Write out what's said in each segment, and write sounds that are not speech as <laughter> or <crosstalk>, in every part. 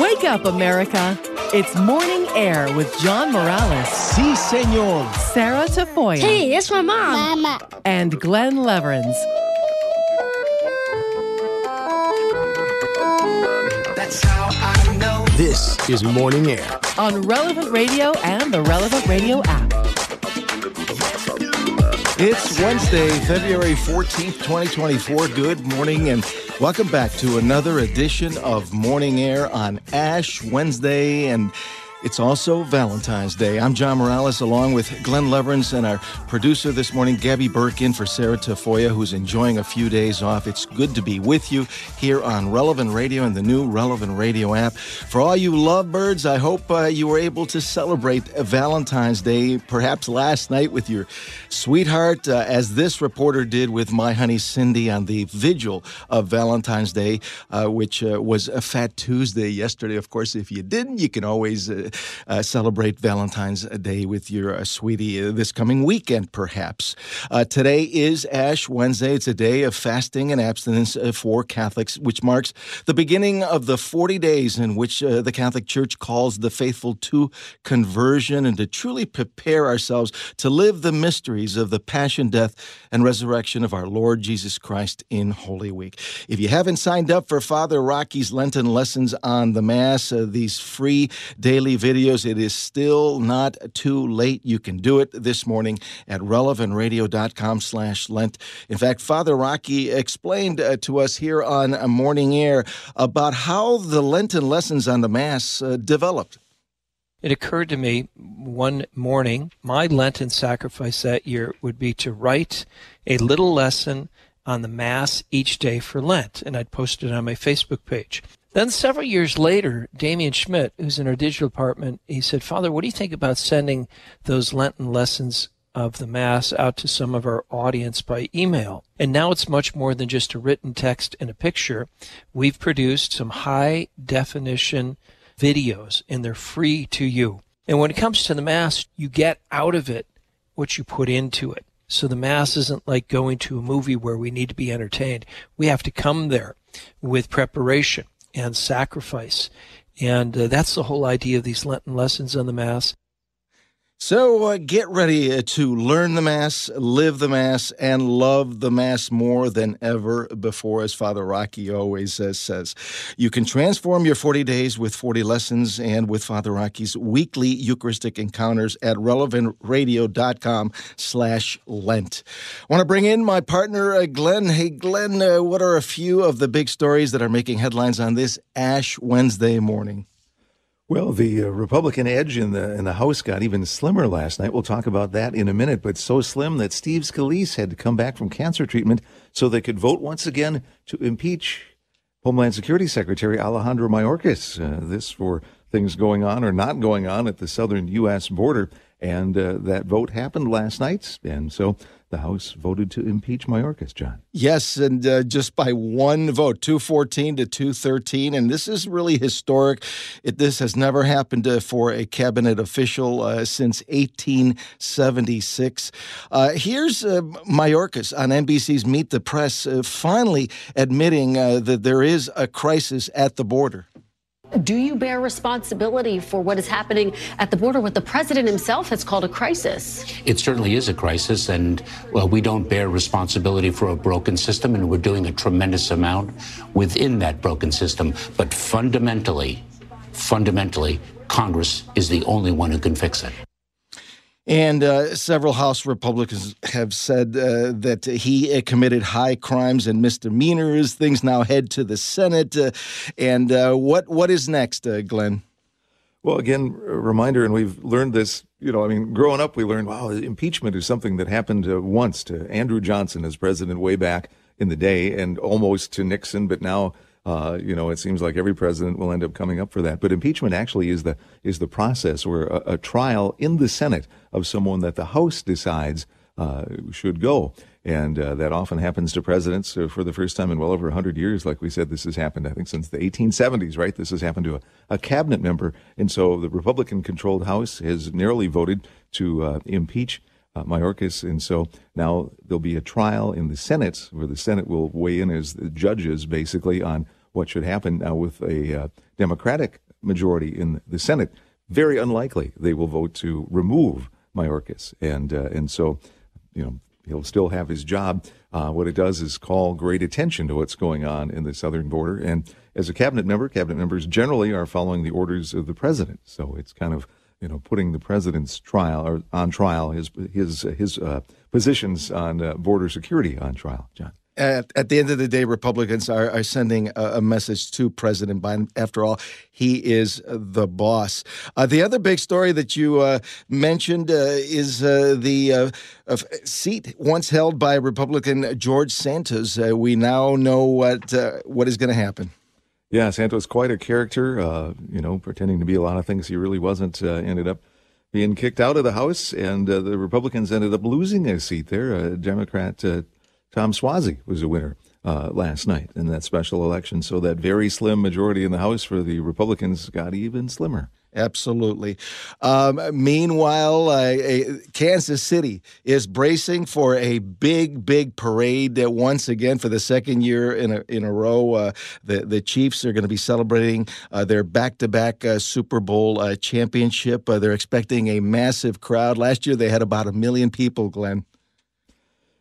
Wake up, America. It's Morning Air with John Morales, Si, senor. Sarah Tafoya, Hey, it's my mom. Mama. and Glenn Leverins. That's how I know. This is Morning Air. on Relevant Radio and the Relevant Radio app. It's Wednesday, February 14th, 2024. Good morning and welcome back to another edition of Morning Air on Ash Wednesday. And it's also Valentine's Day. I'm John Morales along with Glenn Leverins and our producer this morning, Gabby Burke, in for Sarah Tafoya, who's enjoying a few days off. It's good to be with you here on Relevant Radio and the new Relevant Radio app. For all you lovebirds, I hope uh, you were able to celebrate Valentine's Day, perhaps last night with your sweetheart, uh, as this reporter did with my honey Cindy on the vigil of Valentine's Day, uh, which uh, was a Fat Tuesday yesterday. Of course, if you didn't, you can always uh, celebrate Valentine's Day with your uh, sweetie uh, this coming weekend, perhaps. Uh, today is Ash Wednesday. It's a day of fasting and abstinence uh, for Catholics, which marks the beginning of the 40 days in which the Catholic Church calls the faithful to conversion and to truly prepare ourselves to live the mysteries of the passion, death, and resurrection of our Lord Jesus Christ in Holy Week. If you haven't signed up for Father Rocky's Lenten lessons on the Mass, uh, these free daily videos, it is still not too late. You can do it this morning at relevantradio.com slash Lent. In fact, Father Rocky explained uh, to us here on Morning Air about how the Lenten lessons on the Mass uh, developed. It occurred to me one morning, my Lenten sacrifice that year would be to write a little lesson on the Mass each day for Lent, and I'd post it on my Facebook page. Then several years later, Damian Schmidt, who's in our digital department, he said, Father, what do you think about sending those Lenten lessons of the Mass out to some of our audience by email? And now it's much more than just a written text and a picture. We've produced some high definition videos and they're free to you. And when it comes to the Mass, you get out of it what you put into it. So the Mass isn't like going to a movie where we need to be entertained. We have to come there with preparation and sacrifice. And uh, that's the whole idea of these Lenten lessons on the Mass. So uh, get ready uh, to learn the Mass, live the Mass, and love the Mass more than ever before, as Father Rocky always uh, says. You can transform your 40 days with 40 lessons and with Father Rocky's weekly Eucharistic encounters at relevantradio.com slash Lent. I want to bring in my partner, uh, Glenn. Hey, Glenn, uh, what are a few of the big stories that are making headlines on this Ash Wednesday morning? Well, the uh, Republican edge in the in the House got even slimmer last night. We'll talk about that in a minute, but so slim that Steve Scalise had to come back from cancer treatment so they could vote once again to impeach Homeland Security Secretary Alejandro Mayorkas. Uh, this for things going on or not going on at the southern U.S. border, and uh, that vote happened last night, and so the House voted to impeach Mayorkas. John. Yes, and uh, just by one vote, 214 to 213. And this is really historic. It, this has never happened uh, for a cabinet official uh, since 1876. Uh, here's uh, Mayorkas on NBC's Meet the Press uh, finally admitting that there is a crisis at the border. Do you bear responsibility for what is happening at the border, what the president himself has called a crisis? It certainly is a crisis, and well, we don't bear responsibility for a broken system, and we're doing a tremendous amount within that broken system. But fundamentally, fundamentally, Congress is the only one who can fix it. And uh, several House Republicans have said uh, that he uh, committed high crimes and misdemeanors. Things now head to the Senate. Uh, and uh, what what is next, uh, Glenn? Well, again, a reminder, and we've learned this. You know, I mean, growing up, we learned, wow, impeachment is something that happened once to Andrew Johnson as president way back in the day, and almost to Nixon, but now. Uh, you know, it seems like every president will end up coming up for that. But impeachment actually is the is the process where a, a trial in the Senate of someone that the House decides uh, should go. And uh, that often happens to presidents uh, for the first time in well over 100 years. Like we said, this has happened, I think, since the 1870s, right? This has happened to a, a cabinet member. And so the Republican controlled House has narrowly voted to uh, impeach uh, Mayorkas. And so now there'll be a trial in the Senate where the Senate will weigh in as the judges basically on what should happen now with a uh, Democratic majority in the Senate. Very unlikely they will vote to remove Mayorkas, and uh, and so you know he'll still have his job. Uh, what it does is call great attention to what's going on in the southern border. And as a cabinet member, cabinet members generally are following the orders of the president. So it's kind of you know putting the president's trial or on trial his his his uh, positions on uh, border security on trial. John at, at the end of the day, Republicans are, are sending a, a, message to President Biden. After all, he is the boss. Uh, the other big story that you uh, mentioned uh, is uh, the uh, seat once held by Republican George Santos. Uh, we now know what what is going to happen. Yeah, Santos quite a character. you know, pretending to be a lot of things he really wasn't. ended up being kicked out of the House, and the Republicans ended up losing a seat there. A Democrat Tom Suozzi was a winner uh, last night in that special election. So that very slim majority in the House for the Republicans got even slimmer. Absolutely. Um, meanwhile, uh, Kansas City is bracing for a big, big parade that once again for the second year in a, in a row. Uh, the, the Chiefs are going to be celebrating uh, their back to back Super Bowl uh, championship. Uh, they're expecting a massive crowd. Last year, they had about a million people, Glenn.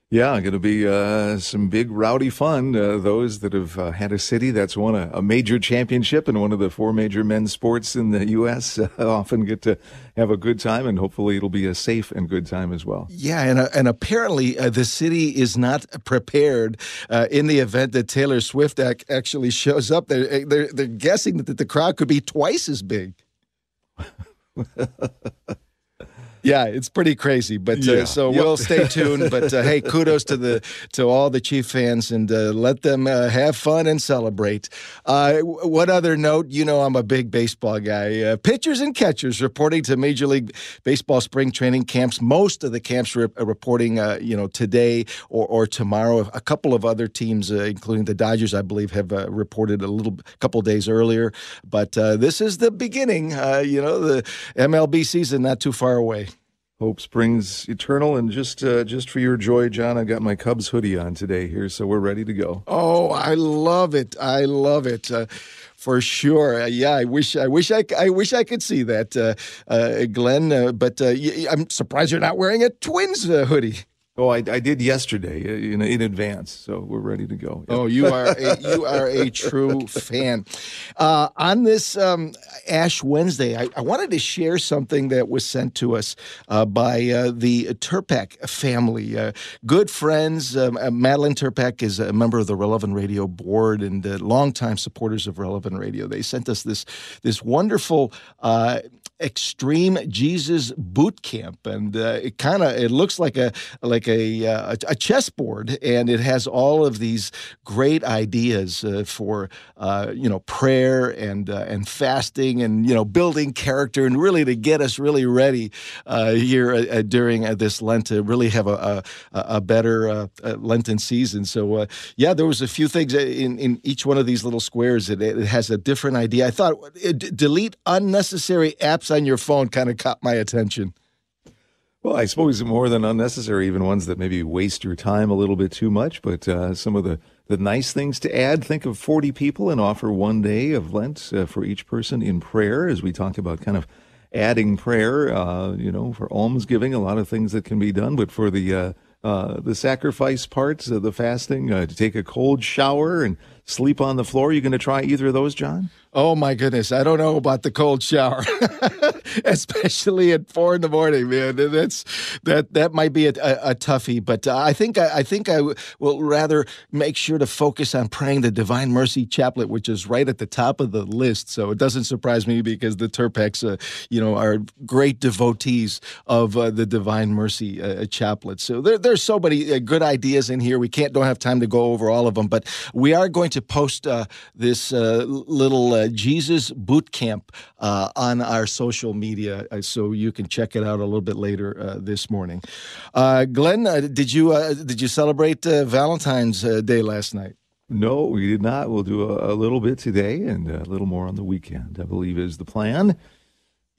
Yeah, going to be uh, some big rowdy fun. Uh, those that have uh, had a city that's won a, a, major championship and one of the four major men's sports in the U.S. <laughs> often get to have a good time, and hopefully it'll be a safe and good time as well. Yeah, and uh, and apparently uh, the city is not prepared uh, in the event that Taylor Swift ac- actually shows up. They're, they're they're guessing that the crowd could be twice as big. <laughs> yeah, it's pretty crazy. But uh, yeah. so yep. we'll stay <laughs> tuned. But uh, hey, kudos to the to all the Chief fans and uh, let them uh, have fun and celebrate. Uh, what other note? You know, I'm a big baseball guy. Uh, pitchers and catchers reporting to Major League Baseball spring training camps. Most of the camps re- reporting, you know, today or, or tomorrow. A couple of other teams, including the Dodgers, I believe, have reported a little couple days earlier. But this is the beginning. you know, the MLB season not too far away. Hope springs eternal, and just uh, just for your joy, John, I've got my Cubs hoodie on today here, so we're ready to go. Oh, I love it! I love it. Uh, for sure. Uh, yeah, I wish I wish I, I wish I could see that, uh, uh, Glenn. Uh, but I'm surprised you're not wearing a Twins hoodie. Oh, I, I did yesterday uh, in, in advance, so we're ready to go. Yep. Oh, you <laughs> are a, you are a true fan. Uh, on this um, Ash Wednesday, I, I, wanted to share something that was sent to us uh, by uh, the Turpek family, uh, good friends. Um, uh, Madeline Turpek is a member of the Relevant Radio board and longtime supporters of Relevant Radio. They sent us this this wonderful extreme Jesus boot camp, and uh, it kind of it looks like a like a uh, a chessboard, and it has all of these great ideas uh, for uh, you know prayer and uh, and fasting, and you know building character, and really to get us really ready uh, here during this Lent to really have a a, a better Lenten season. So yeah, there was a few things in in each one of these little squares. It, it has a different idea. I thought delete unnecessary apps on your phone kind of caught my attention. Well, I suppose more than unnecessary, even ones that maybe waste your time a little bit too much. But uh, some of the, the nice things to add think of 40 people and offer one day of Lent uh, for each person in prayer, as we talk about kind of adding prayer, uh, you know, for almsgiving, a lot of things that can be done. But for the uh, uh, the sacrifice parts the fasting, uh, to take a cold shower and sleep on the floor, you going to try either of those, John? Oh my goodness, I don't know about the cold shower, <laughs> especially at four in the morning, man. That's that that might be a, a, a toughie, but uh, I think I, I think I w- will rather make sure to focus on praying the Divine Mercy Chaplet, which is right at the top of the list. So it doesn't surprise me because the Turpeks, uh, you know, are great devotees of uh, the Divine Mercy uh, Chaplet. So there, there's so many uh, good ideas in here. We can't don't have time to go over all of them, but we are going to post uh, this little Jesus Boot Camp uh, on our social media, uh, so you can check it out a little bit later uh, this morning. Uh, Glenn, uh, did you did you celebrate Valentine's Day last night? No, we did not. We'll do a, a, little bit today and a little more on the weekend. I believe is the plan.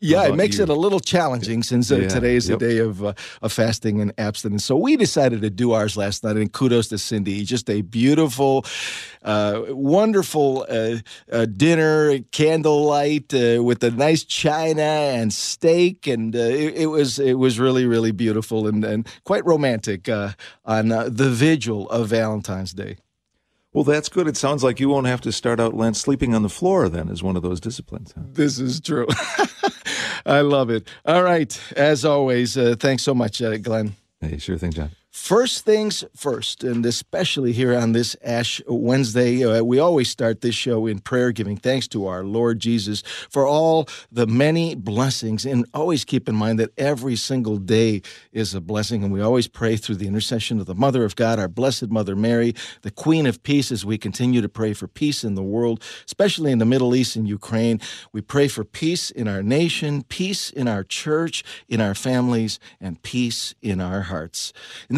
Yeah, it makes you? it a little challenging since uh, Yeah, today is yep. a day of, uh, of fasting and abstinence. So we decided to do ours last night, and kudos to Cindy. Just a beautiful, uh, wonderful uh, uh, dinner, candlelight uh, with a nice china and steak, and uh, it, it was it was really really beautiful and, and quite romantic uh, on uh, the vigil of Valentine's Day. Well, that's good. It sounds like you won't have to start out Lent sleeping on the floor then as one of those disciplines. huh? This is true. <laughs> I love it. All right, as always, uh, thanks so much, uh, Glenn. Hey, sure thing, John. First things first, and especially here on this Ash Wednesday, uh, we always start this show in prayer, giving thanks to our Lord Jesus for all the many blessings. And always keep in mind that every single day is a blessing. And we always pray through the intercession of the Mother of God, our Blessed Mother Mary, the Queen of Peace, as we continue to pray for peace in the world, especially in the Middle East and Ukraine. We pray for peace in our nation, peace in our church, in our families, and peace in our hearts. In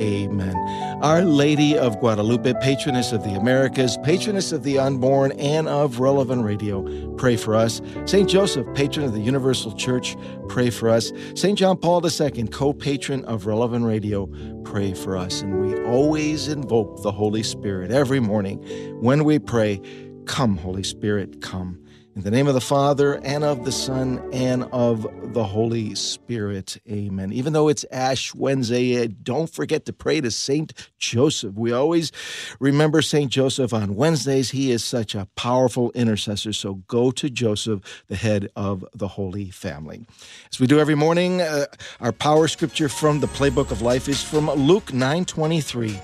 Amen. Our Lady of Guadalupe, patroness of the Americas, patroness of the unborn, and of relevant radio, pray for us. St. Joseph, patron of the Universal Church, pray for us. St. John Paul II, co patron of relevant radio, pray for us. And we always invoke the Holy Spirit every morning when we pray, Come, Holy Spirit, come. In the name of the Father, and of the Son, and of the Holy Spirit. Amen. Even though it's Ash Wednesday, uh, don't forget to pray to Saint Joseph. We always remember Saint Joseph on Wednesdays. He is such a powerful intercessor. So go to Joseph, the head of the Holy Family. As we do every morning, uh, our power scripture from the Playbook of Life is from Luke 9 23.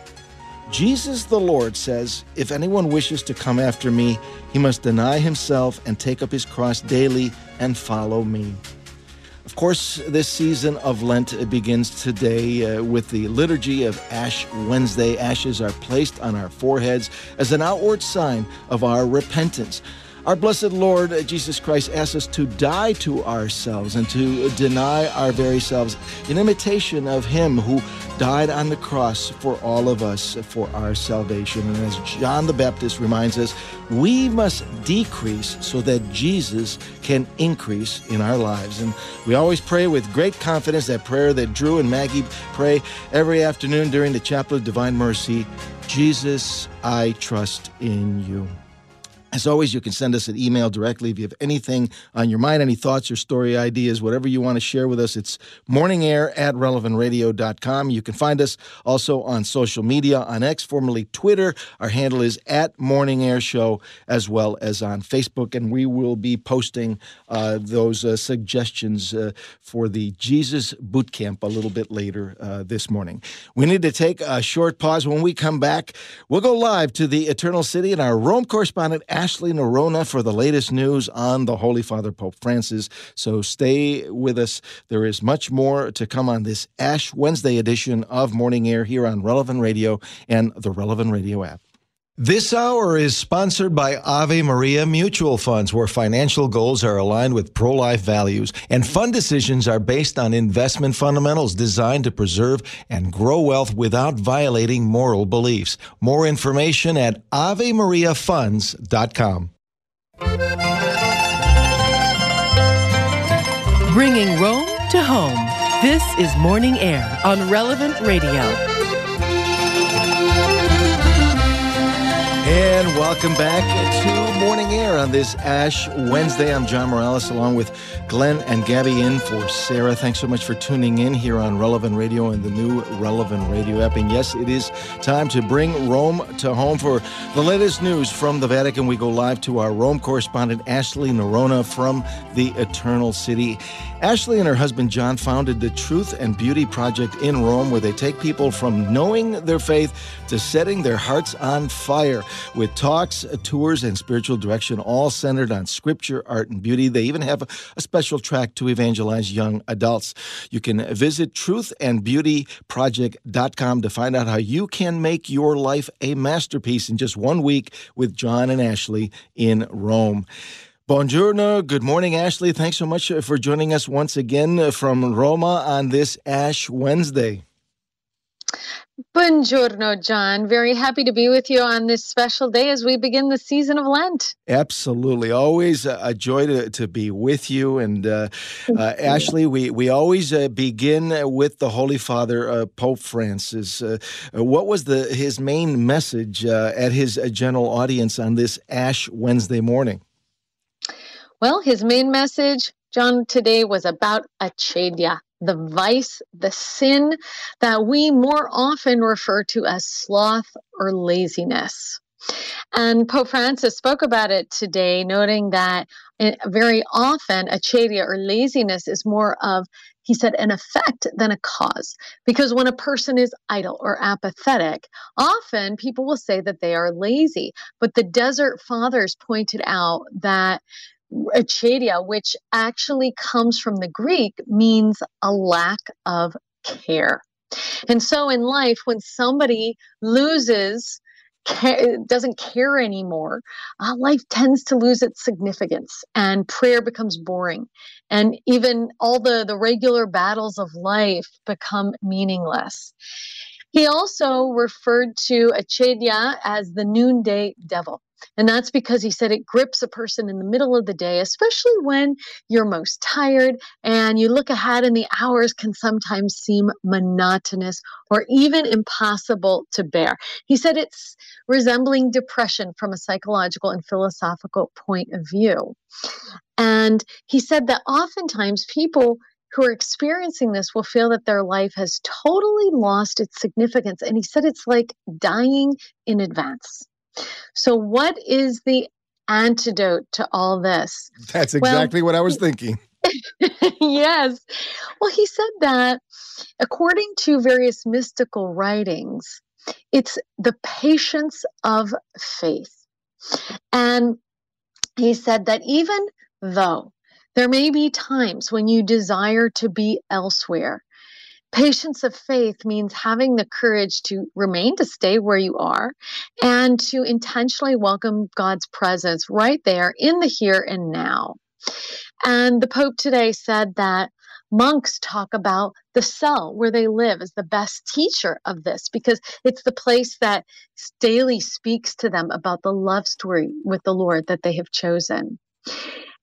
Jesus the Lord says, If anyone wishes to come after me, he must deny himself and take up his cross daily and follow me. Of course, this season of Lent begins today uh, with the liturgy of Ash Wednesday. Ashes are placed on our foreheads as an outward sign of our repentance. Our blessed Lord uh, Jesus Christ asks us to die to ourselves and to deny our very selves in imitation of Him who died on the cross for all of us for our salvation. And as John the Baptist reminds us, we must decrease so that Jesus can increase in our lives. And we always pray with great confidence that prayer that Drew and Maggie pray every afternoon during the Chaplet of Divine Mercy Jesus, I trust in you. As always, you can send us an email directly if you have anything on your mind, any thoughts or story ideas, whatever you want to share with us. It's morningair at relevantradio.com. You can find us also on social media on X, formerly Twitter. Our handle is at Morning Air Show, as well as on Facebook. And we will be posting uh, those uh, suggestions uh, for the Jesus Boot Camp a little bit later uh, this morning. We need to take a short pause. When we come back, we'll go live to the Eternal City and our Rome correspondent, Noronha for the latest news on the Holy Father Pope Francis. So stay with us. There is much more to come on this Ash Wednesday edition of Morning Air here on Relevant Radio and the Relevant Radio app. This hour is sponsored by Ave Maria Mutual Funds, where financial goals are aligned with pro life values, and fund decisions are based on investment fundamentals designed to preserve and grow wealth without violating moral beliefs. More information at AveMariaFunds.com. Bringing Rome to home. This is Morning Air on Relevant Radio. And welcome back to Morning Air on this Ash Wednesday. I'm John Morales along with Glenn and Gabby in for Sarah. Thanks so much for tuning in here on Relevant Radio and the new Relevant Radio app. And yes, it is time to bring Rome to home for the latest news from the Vatican. We go live to our Rome correspondent, Ashley Noronha from the Eternal City. Ashley and her husband John founded the Truth and Beauty Project in Rome, where they take people from knowing their faith to setting their hearts on fire. With talks, tours, and spiritual direction, all centered on scripture, art, and beauty. They even have a, special track to evangelize young adults. You can visit truthandbeautyproject.com to find out how you can make your life a masterpiece in just one week with John and Ashley in Rome. Buongiorno. Good morning, Ashley. Thanks so much for joining us once again from Roma on this Ash Wednesday. Buongiorno, John. Very happy to be with you on this special day as we begin the season of Lent. Absolutely. Always a joy to, to be with you. And uh, uh, Ashley, we, we always uh, begin with the Holy Father, uh, Pope Francis. Uh, what was the his main message at his general audience on this Ash Wednesday morning? Well, his main message, John, today was about acedia, the vice, the sin that we more often refer to as sloth or laziness. And Pope Francis spoke about it today, noting that eh, very often acedia or laziness is more of, he said, an effect than a cause. Because when a person is idle or apathetic, often people will say that they are lazy. But the Desert Fathers pointed out that acedia, which actually comes from the Greek, means a lack of care. And so in life, when somebody loses, doesn't care anymore, uh, life tends to lose its significance and prayer becomes boring. And even all the, the regular battles of life become meaningless. He also referred to acedia as the noonday devil. And that's because he said it grips a person in the middle of the day, especially when you're most tired and you look ahead and the hours can sometimes seem monotonous or even impossible to bear. He said it's resembling depression from a psychological and philosophical point of view. And he said that oftentimes people who are experiencing this will feel that their life has totally lost its significance. And he said it's like dying in advance. So, what is the antidote to all this? That's exactly well, what I was thinking. <laughs> yes. Well, he said that according to various mystical writings, it's the patience of faith. And he said that even though there may be times when you desire to be elsewhere, Patience of faith means having the courage to remain, to stay where you are, and to intentionally welcome God's presence right there in the here and now. And the Pope today said that monks talk about the cell where they live as the best teacher of this because it's the place that daily speaks to them about the love story with the Lord that they have chosen.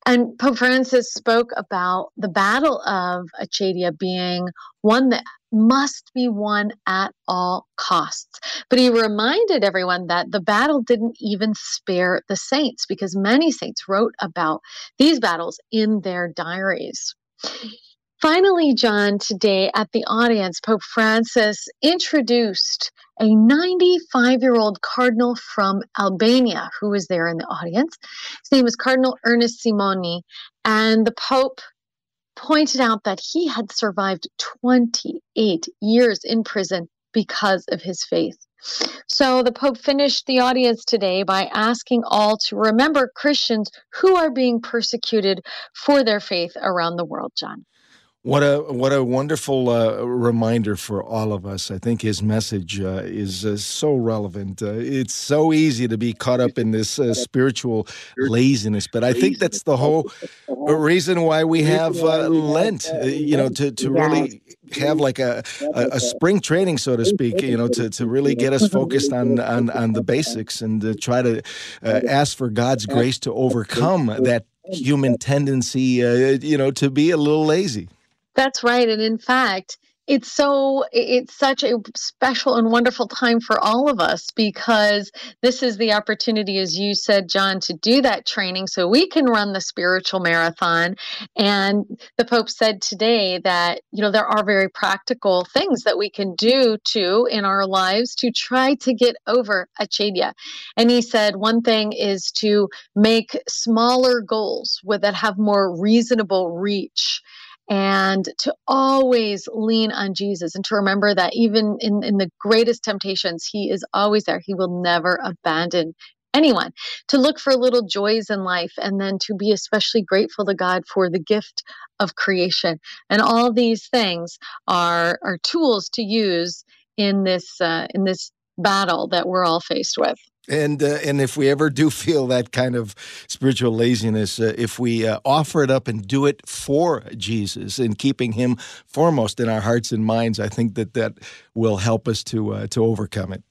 And Pope Francis spoke about the battle of Acedia being one that must be won at all costs. But he reminded everyone that the battle didn't even spare the saints because many saints wrote about these battles in their diaries. Finally, John, today at the audience, Pope Francis introduced a 95 year old cardinal from Albania who was there in the audience. His name was Cardinal Ernest Simoni, and the Pope pointed out that he had survived 28 years in prison because of his faith. So the Pope finished the audience today by asking all to remember Christians who are being persecuted for their faith around the world, John. What a what a wonderful uh, reminder for all of us. I think his message uh, is uh, so relevant. Uh, it's so easy to be caught up in this uh, spiritual laziness, but I think that's the whole reason why we have uh, Lent. you know, to to really have like a, a, a spring training, so to speak. You know, to to really get us focused on on on the basics and to try to ask for God's grace to overcome that human tendency. you know, to be a little lazy. That's right. And in fact, it's so it's such a special and wonderful time for all of us because this is the opportunity as you said john to do that training so we can run the spiritual marathon and the pope said today that you know there are very practical things that we can do too in our lives to try to get over acedia and he said one thing is to make smaller goals that have more reasonable reach and to always lean on Jesus and to remember that even in, in the greatest temptations, He is always there. He will never abandon anyone to look for little joys in life and then to be especially grateful to God for the gift of creation. And all these things are, are tools to use in this uh, in this battle that we're all faced with. And uh, and if we ever do <laughs> feel that kind of spiritual laziness, uh, if we uh, offer it up and do it for Jesus and keeping Him foremost in our hearts and minds, I think that that will help us to uh, to overcome it.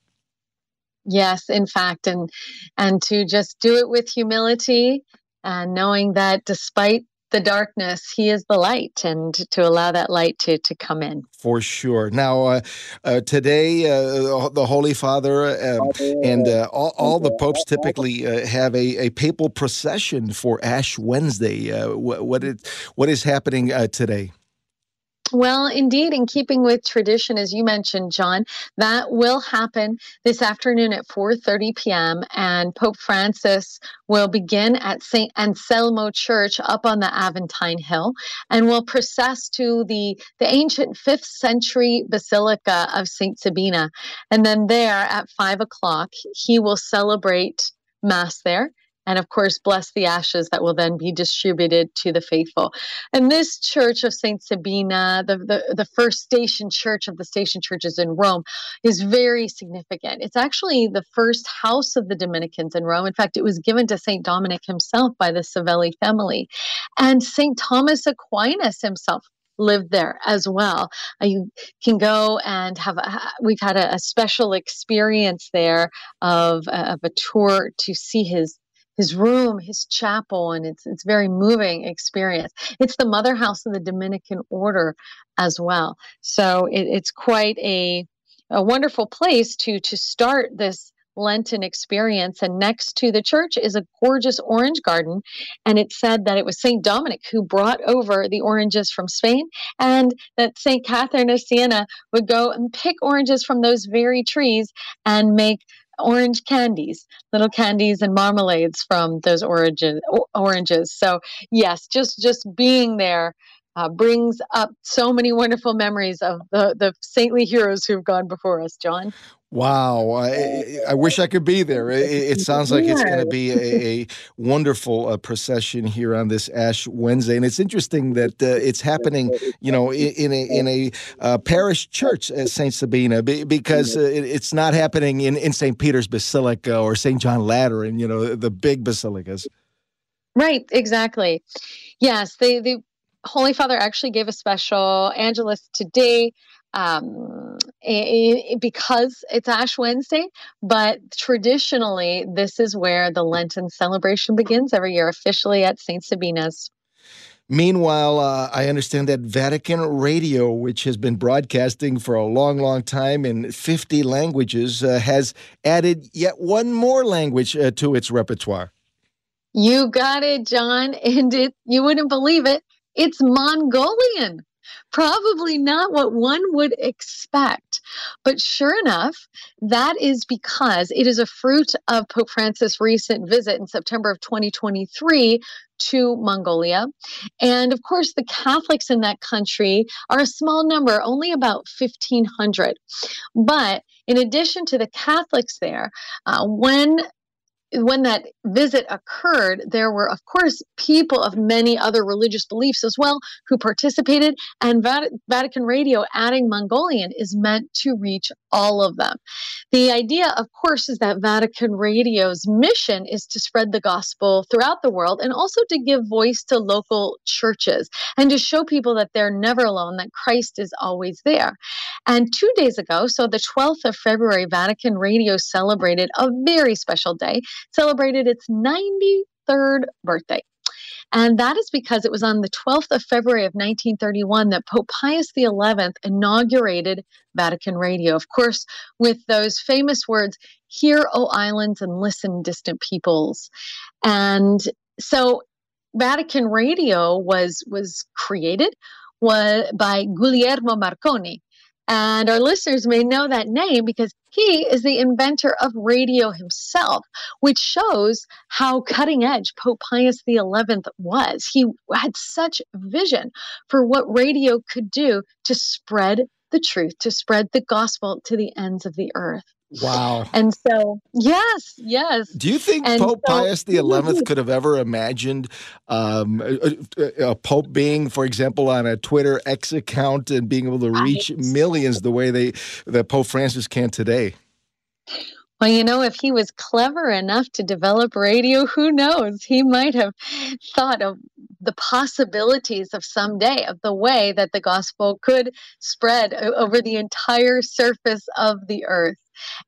Yes, in fact, and and to just do it with humility and knowing that despite the darkness, he is the light, and to allow that light to to come in. For sure. Now, uh, uh, today, uh, the Holy Father um, and uh, all, all, the popes typically uh, have a, a, papal procession for Ash Wednesday. Uh, what, is, what is happening today? Well, indeed, in keeping with tradition, as you mentioned, John, that will happen this afternoon at 4:30 p.m. and Pope Francis will begin at St. Anselmo Church up on the Aventine Hill and will process to the the ancient 5th century Basilica of St. Sabina, and then there at five o'clock he will celebrate Mass there and of course bless the ashes that will then be distributed to the faithful. And this church of saint sabina the, the, the first station church of the station churches in rome is very significant. It's actually the first house of the dominicans in rome. In fact it was given to saint dominic himself by the savelli family. And saint thomas aquinas himself lived there as well. Uh, you can go and have, a, we've had a, a special experience there of, uh, of a tour to see his his room, his chapel, and it's it's very moving experience. It's the mother house of the Dominican order as well. So it, it's quite a a wonderful place to to start this Lenten experience. And next to the church is a gorgeous orange garden. And it said that it was St. Dominic who brought over the oranges from Spain, and that St. Catherine of Siena would go and pick oranges from those very trees and make orange candies, little candies and marmalades from those oranges. Oranges. So yes, just just being there uh, brings up so many wonderful memories of the the saintly heroes who've gone before us. John. Wow, I, I, wish I could be there. It, it sounds like it's going to be a, a wonderful uh, procession here on this Ash Wednesday, and it's interesting that uh, it's happening, you know, in, in a in a uh, parish church at Saint Sabina, because uh, it, it's not happening in in Saint Peter's Basilica or Saint John Lateran, you know, the big basilicas. Right, exactly. Yes, the the Holy Father actually gave a special Angelus today um, because it's Ash Wednesday, but traditionally, this is where the Lenten celebration begins every year, officially at St. Sabina's. Meanwhile, uh, I understand that Vatican Radio, which has been broadcasting for a long, long time in 50 languages, uh, has added yet one more language uh, to its repertoire. You got it, John. And it, you wouldn't believe it. It's Mongolian probably not what one would expect. But sure enough, that is because it is a fruit of Pope Francis' recent visit in September of 2023 to Mongolia. And of course, the Catholics in that country are a small number, only about 1,500. But in addition to the Catholics there, uh, when when that visit occurred, there were, of course, people of many other religious beliefs as well who participated. And Vatican Radio adding Mongolian is meant to reach all of them. The idea, of course, is that Vatican Radio's mission is to spread the gospel throughout the world and also to give voice to local churches and to show people that they're never alone, that Christ is always there. And two days ago, so the 12th of February, Vatican Radio celebrated a very special day celebrated its 93rd birthday. And that is because it was on the 12th of February of 1931 that Pope Pius XI inaugurated Vatican Radio. Of course, with those famous words, Hear, O islands, and listen, distant peoples. And so Vatican Radio was, was created was by Guglielmo Marconi, And our listeners may know that name because he is the inventor of radio himself, which shows how cutting edge Pope Pius XI was. He had such vision for what radio could do to spread the truth, to spread the gospel to the ends of the earth. Wow. And so, yes, yes. Do you think And Pope so- Pius XI could have ever imagined um, a, a- a pope being, for example, on a Twitter X account and being able to reach Right. millions the way they that Pope Francis can today? Well, you know, if he was clever enough to develop radio, who knows? He might have thought of the possibilities of someday of the way that the gospel could spread over the entire surface of the earth.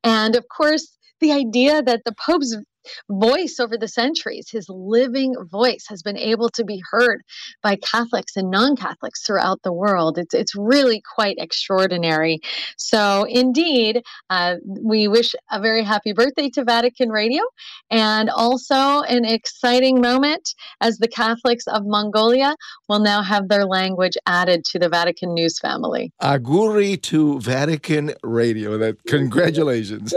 And of course, the idea that the Pope's voice over the centuries, his living voice, has been able to be heard by Catholics and non Catholics throughout the world. It's, it's really quite extraordinary. So, indeed, uh, we wish a very happy birthday to Vatican Radio and also an exciting moment as the Catholics of Mongolia will now have their language added to the Vatican News family. Aguri to Vatican Radio. That congratulations.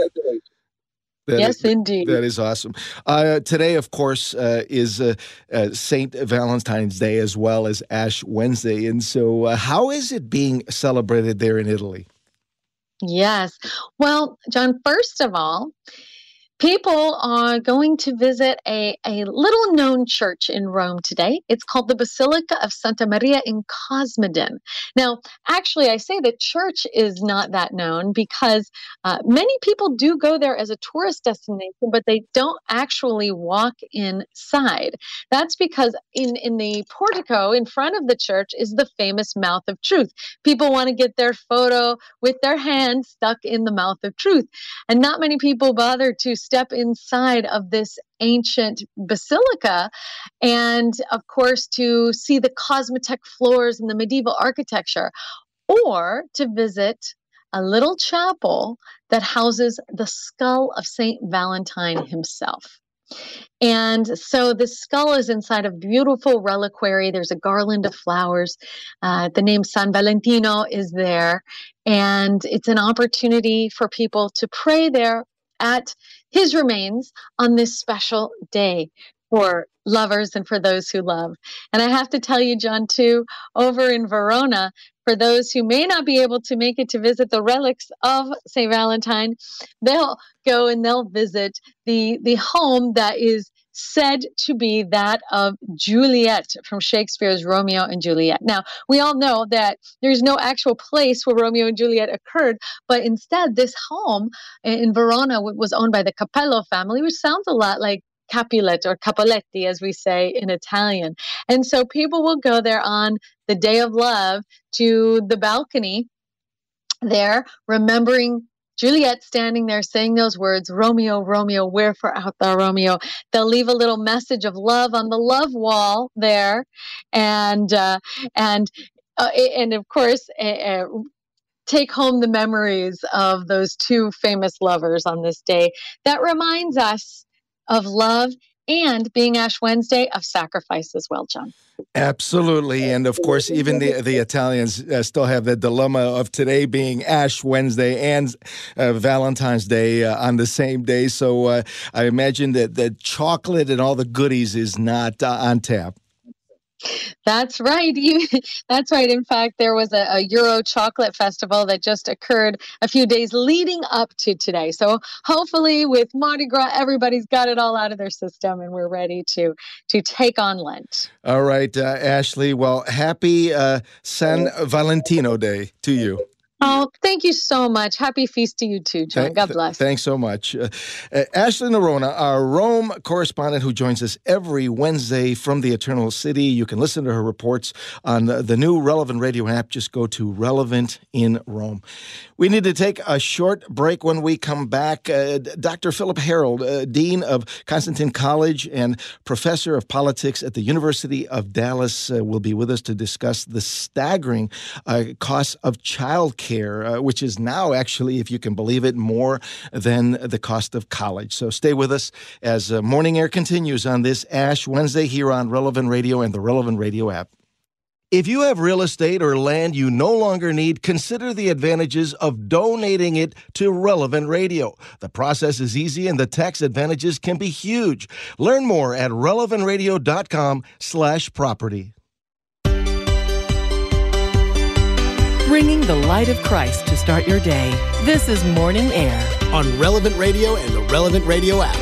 That yes, is- indeed. That is awesome. Uh, today, of course, uh, is uh, uh, Saint Valentine's Day as well as Ash Wednesday. And so, uh, how is it being celebrated there in Italy? Yes. Well, John, first of all, people are going to visit a, a little known church in Rome today. It's called the Basilica of Santa Maria in Cosmedin. Now, actually, I say the church is not that known because uh, many people do go there as a tourist destination, but they don't actually walk inside. That's because in, in the portico in front of the church is the famous Mouth of Truth. People want to get their photo with their hand stuck in the mouth of truth. And not many people bother to step inside of this ancient basilica and, of course, to see the cosmetic floors and the medieval architecture, or to visit a little chapel that houses the skull of Saint Valentine himself. And so the skull is inside a beautiful reliquary. There's a garland of flowers. Uh, the name San Valentino is there. And it's an opportunity for people to pray there at his remains on this special day for lovers and for those who love. And I have to tell you, John, too, over in Verona, for those who may not be able to make it to visit the relics of St. Valentine, they'll go and they'll visit the, the home that is said to be that of Juliet from Shakespeare's Romeo and Juliet. Now, we all know that there's no actual place where Romeo and Juliet occurred, but instead, this home in Verona was owned by the Capello family, which sounds a lot like Capulet or Capoletti, as we say in Italian. And so people will go there on the day of love to the balcony there, remembering Juliet standing there saying those words, Romeo, Romeo, wherefore art thou, Romeo? They'll leave a little message of love on the love wall there, and uh, and uh, and of course. Uh, take home the memories of those two famous lovers on this day that reminds us of love and being Ash Wednesday of sacrifice as well, John. Absolutely, and of course, even the the Italians uh, still have the dilemma of today being Ash Wednesday and uh, Valentine's Day uh, on the same day. So uh, I imagine that the chocolate and all the goodies is not uh, on tap. That's right. <laughs> You, that's right. In fact, there was a, a Euro chocolate festival that just occurred a few days leading up to today. So hopefully, with Mardi Gras, everybody's got it all out of their system, and we're ready to to take on Lent. All right, uh, Ashley. Well, happy uh, San Valentino Day to you. Oh, thank you so much. Happy feast to you too, John. Thank- God th- bless. thanks so much. Uh, uh, Ashley Noronha, our Rome correspondent who joins us every Wednesday from the Eternal City. You can listen to her reports on the, the new Relevant Radio app. Just go to Relevant in Rome. We need to take a short break when we come back. Uh, Dr. Philip Harold, uh, Dean of Constantine College and Professor of Politics at the University of Dallas, uh, will be with us to discuss the staggering uh, costs of childcare, uh, which is now actually, if you can believe it, more than the cost of college. So stay with us as uh, Morning Air continues on this Ash Wednesday here on Relevant Radio and the Relevant Radio app. If you have real estate or land you no longer need, consider the advantages of donating it to Relevant Radio. The process is easy and the tax advantages can be huge. Learn more at relevantradio.com/property. Bringing the light of Christ to start your day. This is Morning Air on Relevant Radio and the Relevant Radio app. I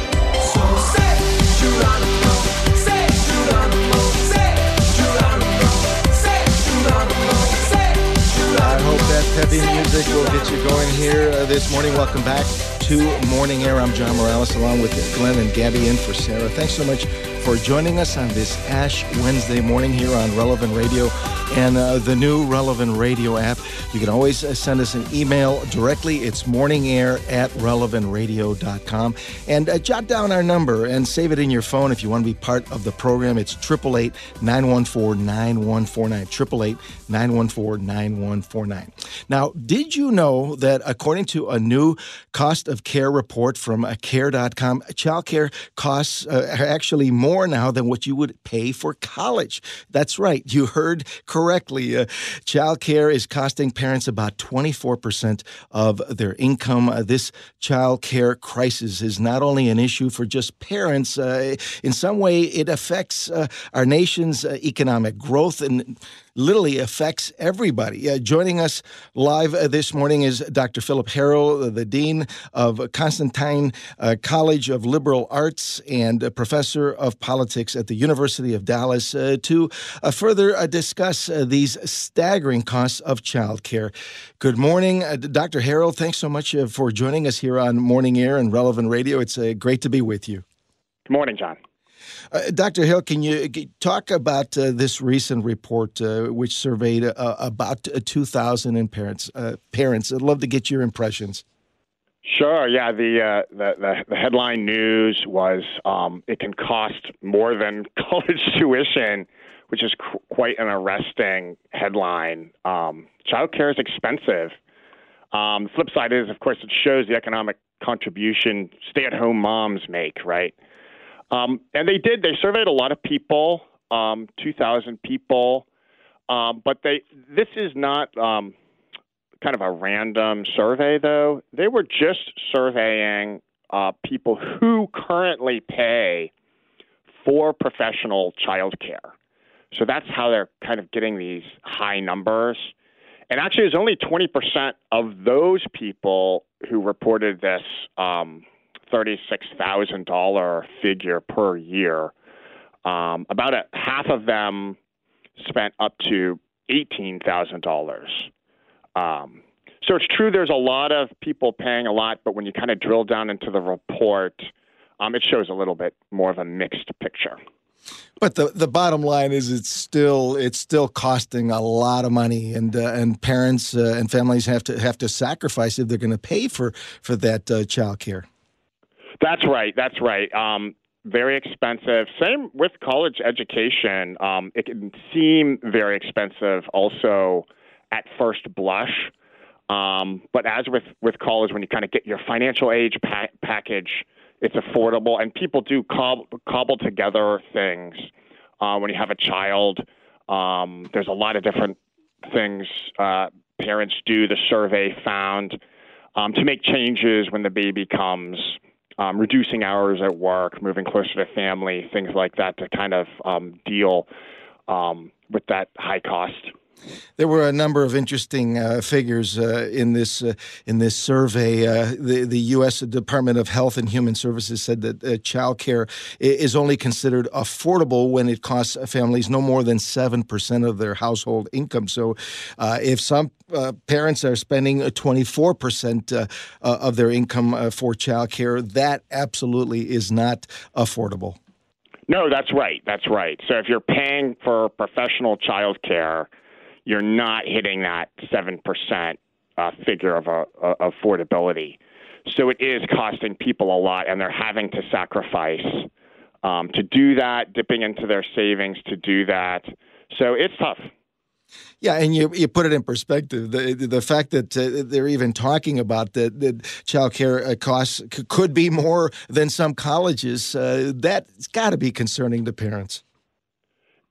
hope that peppy music will get you going here uh, this morning. Welcome back to Morning Air. I'm John Morales along with Glenn and Gabby in for Sarah. Thanks so much for joining us on this Ash Wednesday morning here on Relevant Radio and uh, the new Relevant Radio app. You can always uh, send us an email directly. It's morningair at relevantradio.com. And uh, jot down our number and save it in your phone if you want to be part of the program. It's 888 914 9149. 888 914 9149. Now, did you know that according to a new cost of care report from uh, care.com, child care costs uh, are actually more now than what you would pay for college? That's right. You heard correctly. Uh, child care is costing parents about 24% of their income. Uh, this child care crisis is not only an issue for just parents, uh, in some way, it affects uh, our nation's economic growth and literally affects everybody. Uh, joining us live uh, this morning is Dr. Philip Harold, the Dean of Constantine uh, College of Liberal Arts and professor of politics at the University of Dallas, uh, to uh, further uh, discuss these staggering costs of childcare. Good morning, Dr. Harold. Thanks so much for joining us here on Morning Air and Relevant Radio. It's great to be with you. Good morning, John. Uh, Dr. Hill, can you talk about uh, this recent report uh, which surveyed uh, about 2,000 parents? Uh, parents, I'd love to get your impressions. Sure. Yeah. The uh, the, the, headline news was um, it can cost more than <laughs> college tuition, which is qu- quite an arresting headline. Um, childcare is expensive. Um, the flip side is, of course, it shows the economic contribution stay-at-home moms make. Right. Um, and they did. They surveyed a lot of people, um, 2,000 people, um, but they. This is not um, kind of a random survey, though. They were just surveying uh, people who currently pay for professional child care. So that's how they're kind of getting these high numbers. And actually, it's only 20% of those people who reported this um, $36,000 figure per year. Um, about a, half of them spent up to $18,000. Um, so it's true there's a lot of people paying a lot, but when you kind of drill down into the report, um, it shows a little bit more of a mixed picture. But the, the bottom line is it's still it's still costing a lot of money, and uh, and parents uh, and families have to have to sacrifice if they're going to pay for for that uh, child care. That's right. That's right. Um, very expensive. Same with college education. Um, it can seem very expensive also at first blush. Um, but as with, with college, when you kind of get your financial aid pa- package, it's affordable. And people do cob- cobble together things uh, when you have a child. Um, there's a lot of different things uh, parents do, the survey found, um, to make changes when the baby comes um, reducing hours at work, moving closer to family, things like that to kind of um, deal um, with that high cost. There were a number of interesting uh, figures uh, in this uh, in this survey. Uh, the the U.S. Department of Health and Human Services said that uh, child care is only considered affordable when it costs families no more than seven percent of their household income. So, uh, if some parents are spending twenty four percent of their income for child care, that absolutely is not affordable. No, that's right. That's right. So if you're paying for professional child care you're not hitting that 7% uh, figure of uh, affordability. So it is costing people a lot, and they're having to sacrifice um, to do that, dipping into their savings to do that. So it's tough. Yeah, and you you put it in perspective. The the fact that uh, they're even talking about that that child care uh, costs c- could be more than some colleges, uh, that's got to be concerning to parents.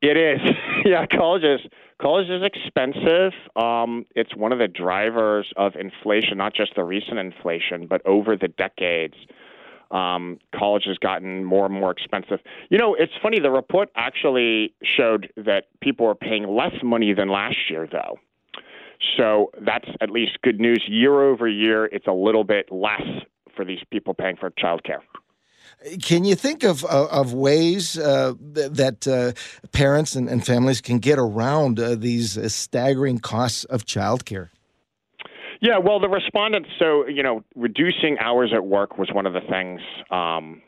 It is. <laughs> yeah, colleges college is expensive. Um, it's one of the drivers of inflation, not just the recent inflation, but over the decades. Um, college has gotten more and more expensive. You know, it's funny. The report actually showed that people are paying less money than last year, though. So that's at least good news. Year over year, it's a little bit less for these people paying for childcare. Can you think of of, ways uh, that uh, parents and, and, families can get around uh, these uh, staggering costs of childcare? Yeah, well, the respondents. So you know, reducing hours at work was one of the things um,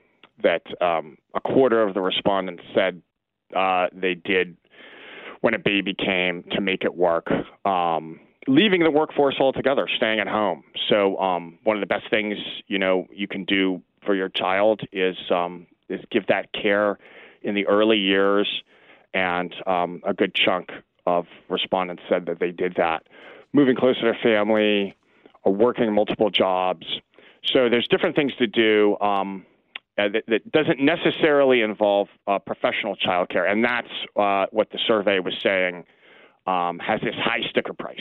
that um, a quarter of the respondents said uh, they did when a baby came to make it work. Um, leaving the workforce altogether, staying at home. So um, one of the best things you know you can do for your child is um, is give that care in the early years, and um, a good chunk of respondents said that they did that. Moving closer to family, or working multiple jobs. So there's different things to do. Um, uh, that, that, doesn't necessarily involve uh, professional childcare, and that's uh, what the survey was saying um, has this high sticker price.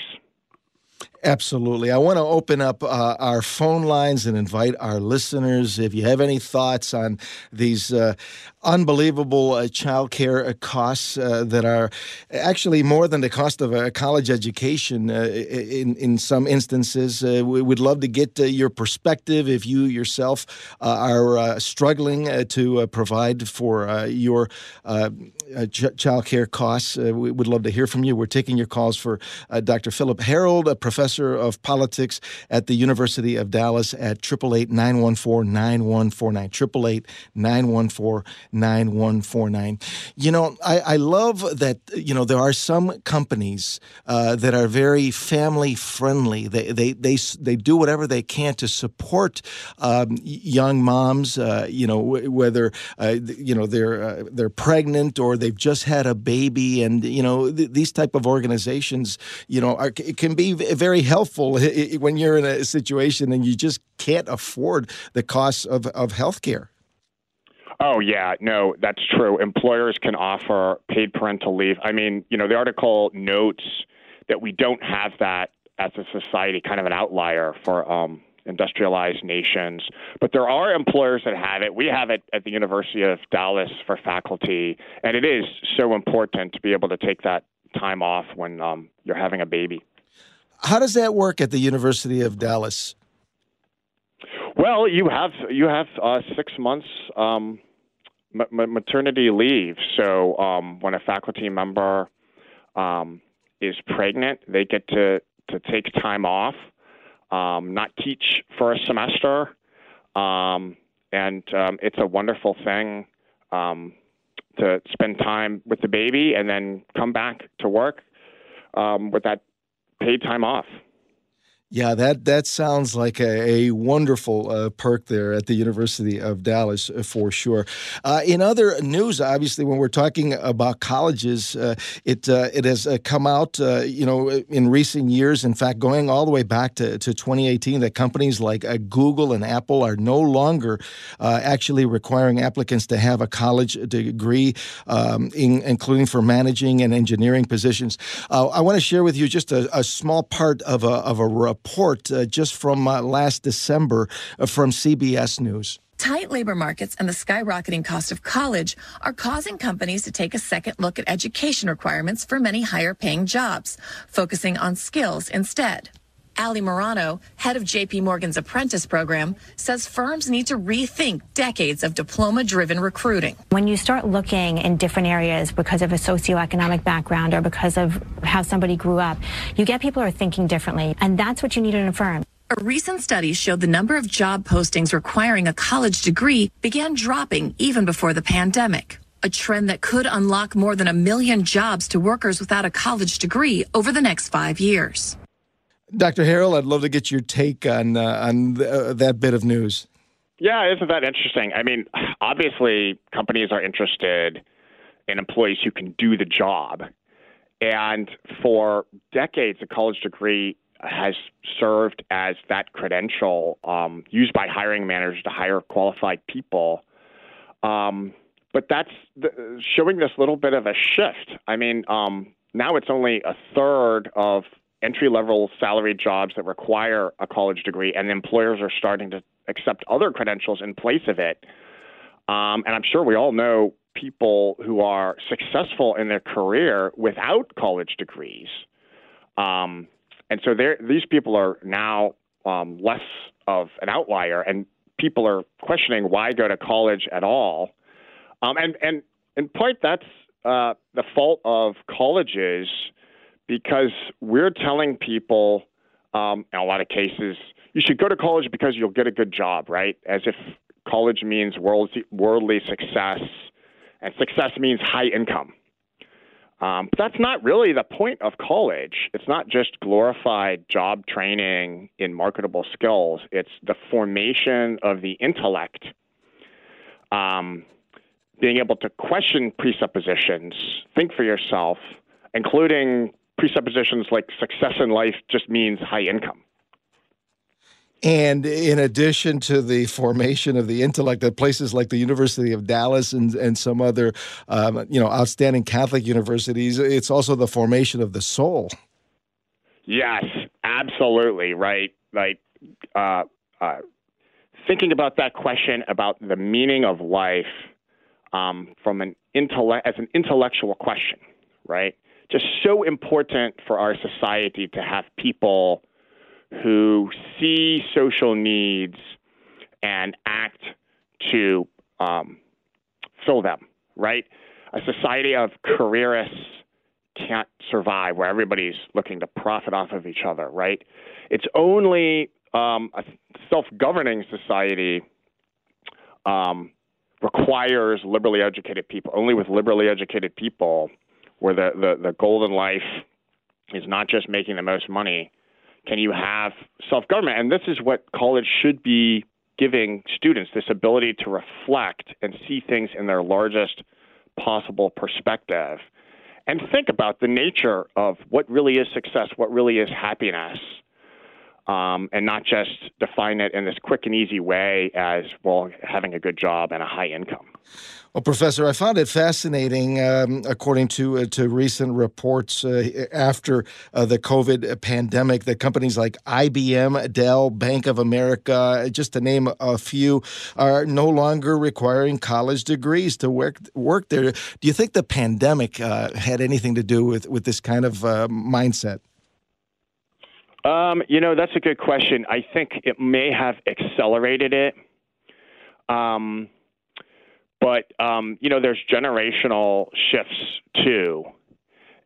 Absolutely. I want to open up uh, our phone lines and invite our listeners. If you have any thoughts on these uh, unbelievable uh, child care costs uh, that are actually more than the cost of a college education uh, in, in some instances, uh, we would love to get your perspective if you yourself are struggling to provide for your ch- child care costs. we would love to hear from you. We're taking your calls for Dr. Philip Harold, a professor professor of politics at the University of Dallas at 888 914 9149. 888 914 9149. You know, I, I love that, you know, there are some companies uh, that are very family friendly. They, they, they, they do whatever they can to support um, young moms, uh, you know, whether, uh, you know, they're, uh, they're pregnant or they've just had a baby. And, you know, th- these type of organizations, you know, are, it can be very helpful <laughs> when you're in a situation and you just can't afford the costs of, of health care. Oh, yeah, no, that's true. Employers can offer paid parental leave. I mean, you know, the article notes that we don't have that as a society, kind of an outlier for um, industrialized nations. But there are employers that have it. We have it at the University of Dallas for faculty, and it is so important to be able to take that time off when um, you're having a baby. How does that work at the University of Dallas? Well, you have you have uh, six months um, maternity leave. So um, when a faculty member um, is pregnant, they get to to take time off, um, not teach for a semester, um, and um, it's a wonderful thing to spend time with the baby and then come back to work with that paid time off. Yeah, that that sounds like a, a wonderful uh, perk there at the University of Dallas uh, for sure. Uh, in other news, obviously, when we're talking about colleges, uh, it uh, it has uh, come out, you know, in recent years. In fact, going all the way back to, to 2018, that companies like Google and Apple are no longer actually requiring applicants to have a college degree, um, in, including for managing and engineering positions. I want to share with you just a, a small part of a of a report uh, just from uh, last December uh, from CBS News. Tight labor markets and the skyrocketing cost of college are causing companies to take a second look at education requirements for many higher paying jobs, focusing on skills instead. Ali Morano, head of JP Morgan's apprentice program, says firms need to rethink decades of diploma driven recruiting. When you start looking in different areas because of a socioeconomic background or because of how somebody grew up, you get people who are thinking differently. And that's what you need in a firm. A recent study showed the number of job postings requiring a college degree began dropping even before the pandemic a trend that could unlock more than a million jobs to workers without a college degree over the next five years. Dr. Harold, I'd love to get your take on uh, on th- uh, that bit of news. Yeah, isn't that interesting? I mean, obviously, companies are interested in employees who can do the job, and for decades, a college degree has served as that credential um, used by hiring managers to hire qualified people. Um, but that's showing this little bit of a shift. I mean, um, now it's only a third of entry level salaried jobs that require a college degree, and employers are starting to accept other credentials in place of it. Um, and I'm sure we all know people who are successful in their career without college degrees. Um, and so these people are now um, less of an outlier, and people are questioning why go to college at all. Um, and, and in part, that's uh, the fault of colleges because we're telling people, um, in a lot of cases, you should go to college because you'll get a good job, right? As if college means worldly, worldly success, and success means high income. Um, but that's not really the point of college. It's not just glorified job training in marketable skills, it's the formation of the intellect. Um, being able to question presuppositions, think for yourself, including presuppositions like success in life just means high income. And in addition to the formation of the intellect at places like the University of Dallas and, and some other, um, you know, outstanding Catholic universities, it's also the formation of the soul. Yes, absolutely right. Like uh, uh, thinking about that question about the meaning of life um, from an intellect as an intellectual question, right? Just so important for our society to have people who see social needs and act to um, fill them, right? A society of careerists can't survive where everybody's looking to profit off of each other, right? It's only um, a self governing society um, requires liberally educated people. Only with liberally educated people, where the, the, the golden life is not just making the most money, can you have self government? And this is what college should be giving students this ability to reflect and see things in their largest possible perspective. And think about the nature of what really is success, what really is happiness, um, and not just define it in this quick and easy way as, well, having a good job and a high income. Well, Professor, I found it fascinating, um, according to uh, to recent reports uh, after uh, the COVID pandemic, that companies like IBM, Dell, Bank of America, just to name a few, are no longer requiring college degrees to work work there. Do you think the pandemic uh, had anything to do with with this kind of uh, mindset? Um, you know, that's a good question. I think it may have accelerated it. Um, but um, you know, there's generational shifts too,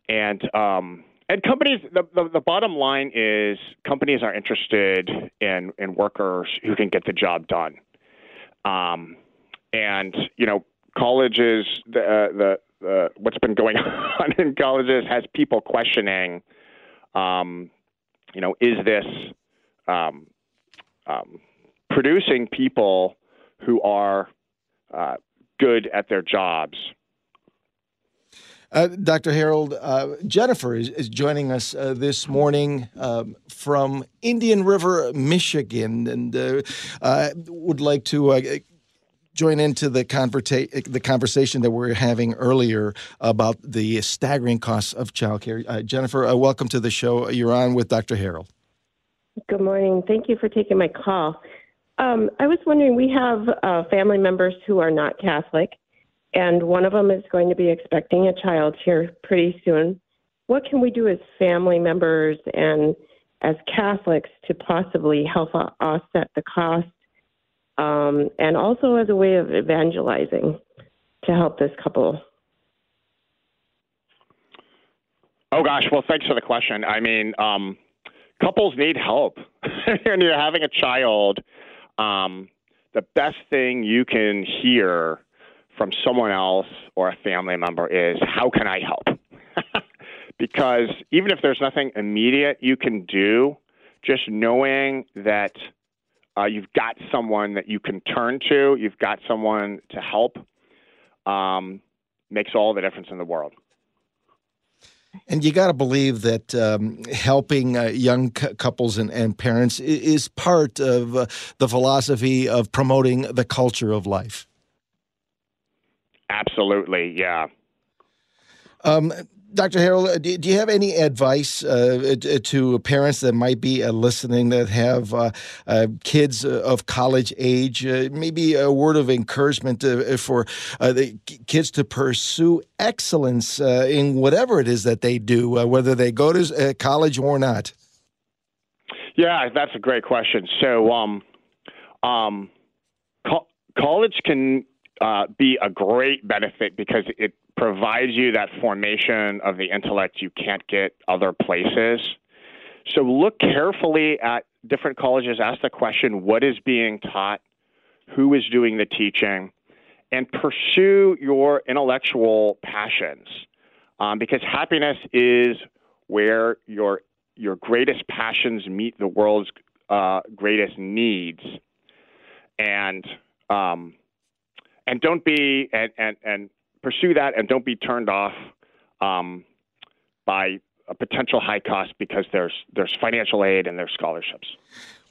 and um, and companies. The, the, the bottom line is companies are interested in in workers who can get the job done. Um, and you know, colleges. The, uh, the the what's been going <laughs> on in colleges has people questioning. Um, you know, is this um, um, producing people who are uh, good at their jobs. Uh, Dr. Harold, uh, Jennifer is, is, joining us uh, this morning um, from Indian River, Michigan, and uh, uh, would like to uh, join into the, converta- the conversation that we are having earlier about the staggering costs of childcare. Jennifer, welcome to the show. You're on with Dr. Harold. Good morning. Thank you for taking my call. Um, I was wondering, we have uh, family members who are not Catholic, and one of them is going to be expecting a child here pretty soon. What can we do as family members and as Catholics to possibly help offset the cost, um, and also as a way of evangelizing to help this couple? Oh gosh, well, thanks for the question. I mean, um, couples need help, <laughs> and you're having a child um, the best thing you can hear from someone else or a family member is, How can I help? <laughs> because even if there's nothing immediate you can do, just knowing that uh, you've got someone that you can turn to, you've got someone to help, um, makes all the difference in the world. And you got to believe that um, helping uh, young cu- couples and, and, parents is part of uh, the philosophy of promoting the culture of life. Absolutely, yeah. Um, Dr. Harold, uh, do you have any advice uh, to parents that might be uh, listening that have uh, uh kids of college age? Uh, maybe a word of encouragement for the kids to pursue excellence in whatever it is that they do, whether they go to college or not. Yeah, that's a great question. So, um, um, co- college can be a great benefit because it provides you that formation of the intellect you can't get other places. So look carefully at different colleges, ask the question what is being taught, who is doing the teaching, and pursue your intellectual passions. Um, because happiness is where your your greatest passions meet the world's uh, greatest needs, and um, and don't be and, and and pursue that and don't be turned off um, by a potential high cost because there's there's financial aid and there's scholarships.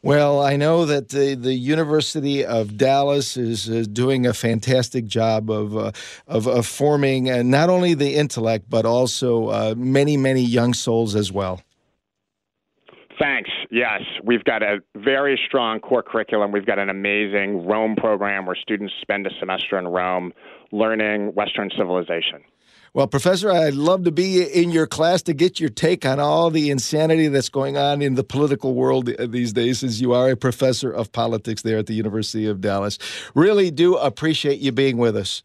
Well, I know that the, the University of Dallas is, is doing a fantastic job of uh, of, of, forming uh, not only the intellect but also uh, many many young souls as well. Thanks. Yes, we've got a very strong core curriculum. We've got an amazing Rome program where students spend a semester in Rome learning Western civilization. Well, Professor, I'd love to be in your class to get your take on all the insanity that's going on in the political world uh, these days, as you are a professor of politics there at the University of Dallas. Really do appreciate you being with us.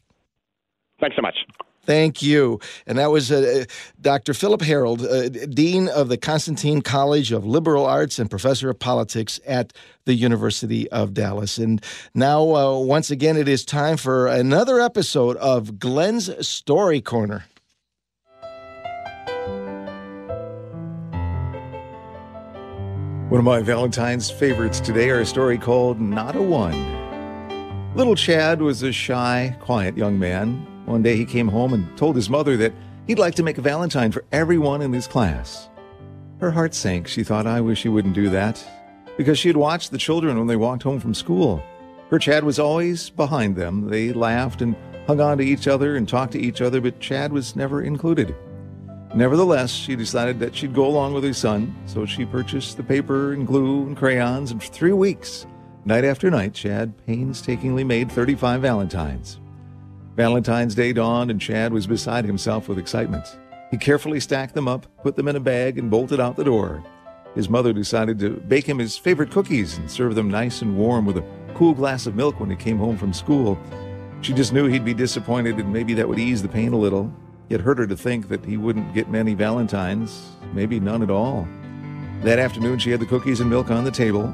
Thanks so much. Thank you. And that was uh, Dr. Philip Harold, uh, Dean of the Constantine College of Liberal Arts and Professor of Politics at the University of Dallas. And now, uh, once again, it is time for another episode of Glenn's Story Corner. One of my Valentine's favorites today are a story called Not a One. Little Chad was a shy, quiet young man one day he came home and told his mother that he'd like to make a valentine for everyone in his class. Her heart sank. She thought, I wish he wouldn't do that, because she had watched the children when they walked home from school. Her Chad was always behind them. They laughed and hung on to each other and talked to each other, but Chad was never included. Nevertheless, she decided that she'd go along with her son, so she purchased the paper and glue and crayons, and for three weeks, night after night, Chad painstakingly made 35 valentines. Valentine's Day dawned, and Chad was beside himself with excitement. He carefully stacked them up, put them in a bag, and bolted out the door. His mother decided to bake him his favorite cookies and serve them nice and warm with a cool glass of milk when he came home from school. She just knew he'd be disappointed, and maybe that would ease the pain a little. It hurt her to think that he wouldn't get many Valentines, maybe none at all. That afternoon, she had the cookies and milk on the table.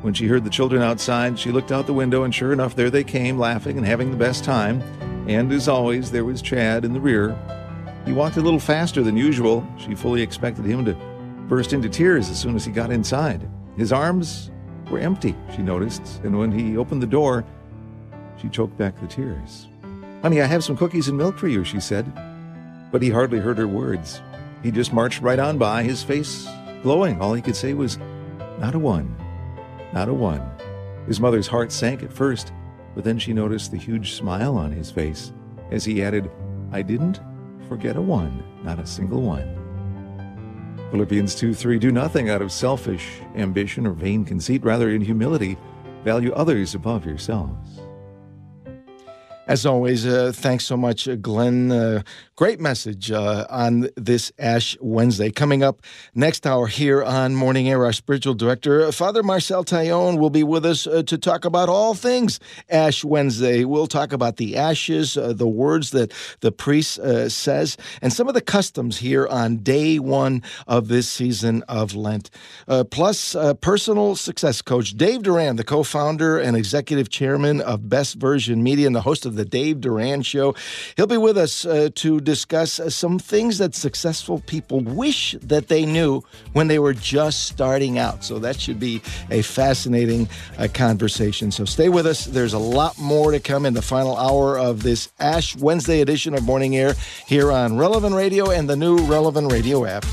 When she heard the children outside, she looked out the window, and sure enough, there they came, laughing and having the best time. And as always, there was Chad in the rear. He walked a little faster than usual. She fully expected him to burst into tears as soon as he got inside. His arms were empty, she noticed, and when he opened the door, she choked back the tears. Honey, I have some cookies and milk for you, she said. But he hardly heard her words. He just marched right on by, his face glowing. All he could say was, Not a one, not a one. His mother's heart sank at first. But then she noticed the huge smile on his face as he added, I didn't forget a one, not a single one. Philippians 2 3 Do nothing out of selfish ambition or vain conceit, rather, in humility, value others above yourselves. As always, uh, thanks so much, uh, Glenn. Uh, great message uh, on this Ash Wednesday. Coming up next hour here on Morning Air, our spiritual director, Father Marcel Taillon, will be with us uh, to talk about all things Ash Wednesday. We'll talk about the ashes, uh, the words that the priest says, and some of the customs here on day one of this season of Lent. plus, personal success coach Dave Durand, the co founder and executive chairman of Best Version Media and the host of the Dave Durand Show. He'll be with us uh, to discuss uh, some things that successful people wish that they knew when they were just starting out. So that should be a fascinating uh, conversation. So stay with us. There's a lot more to come in the final hour of this Ash Wednesday edition of Morning Air here on Relevant Radio and the new Relevant Radio app.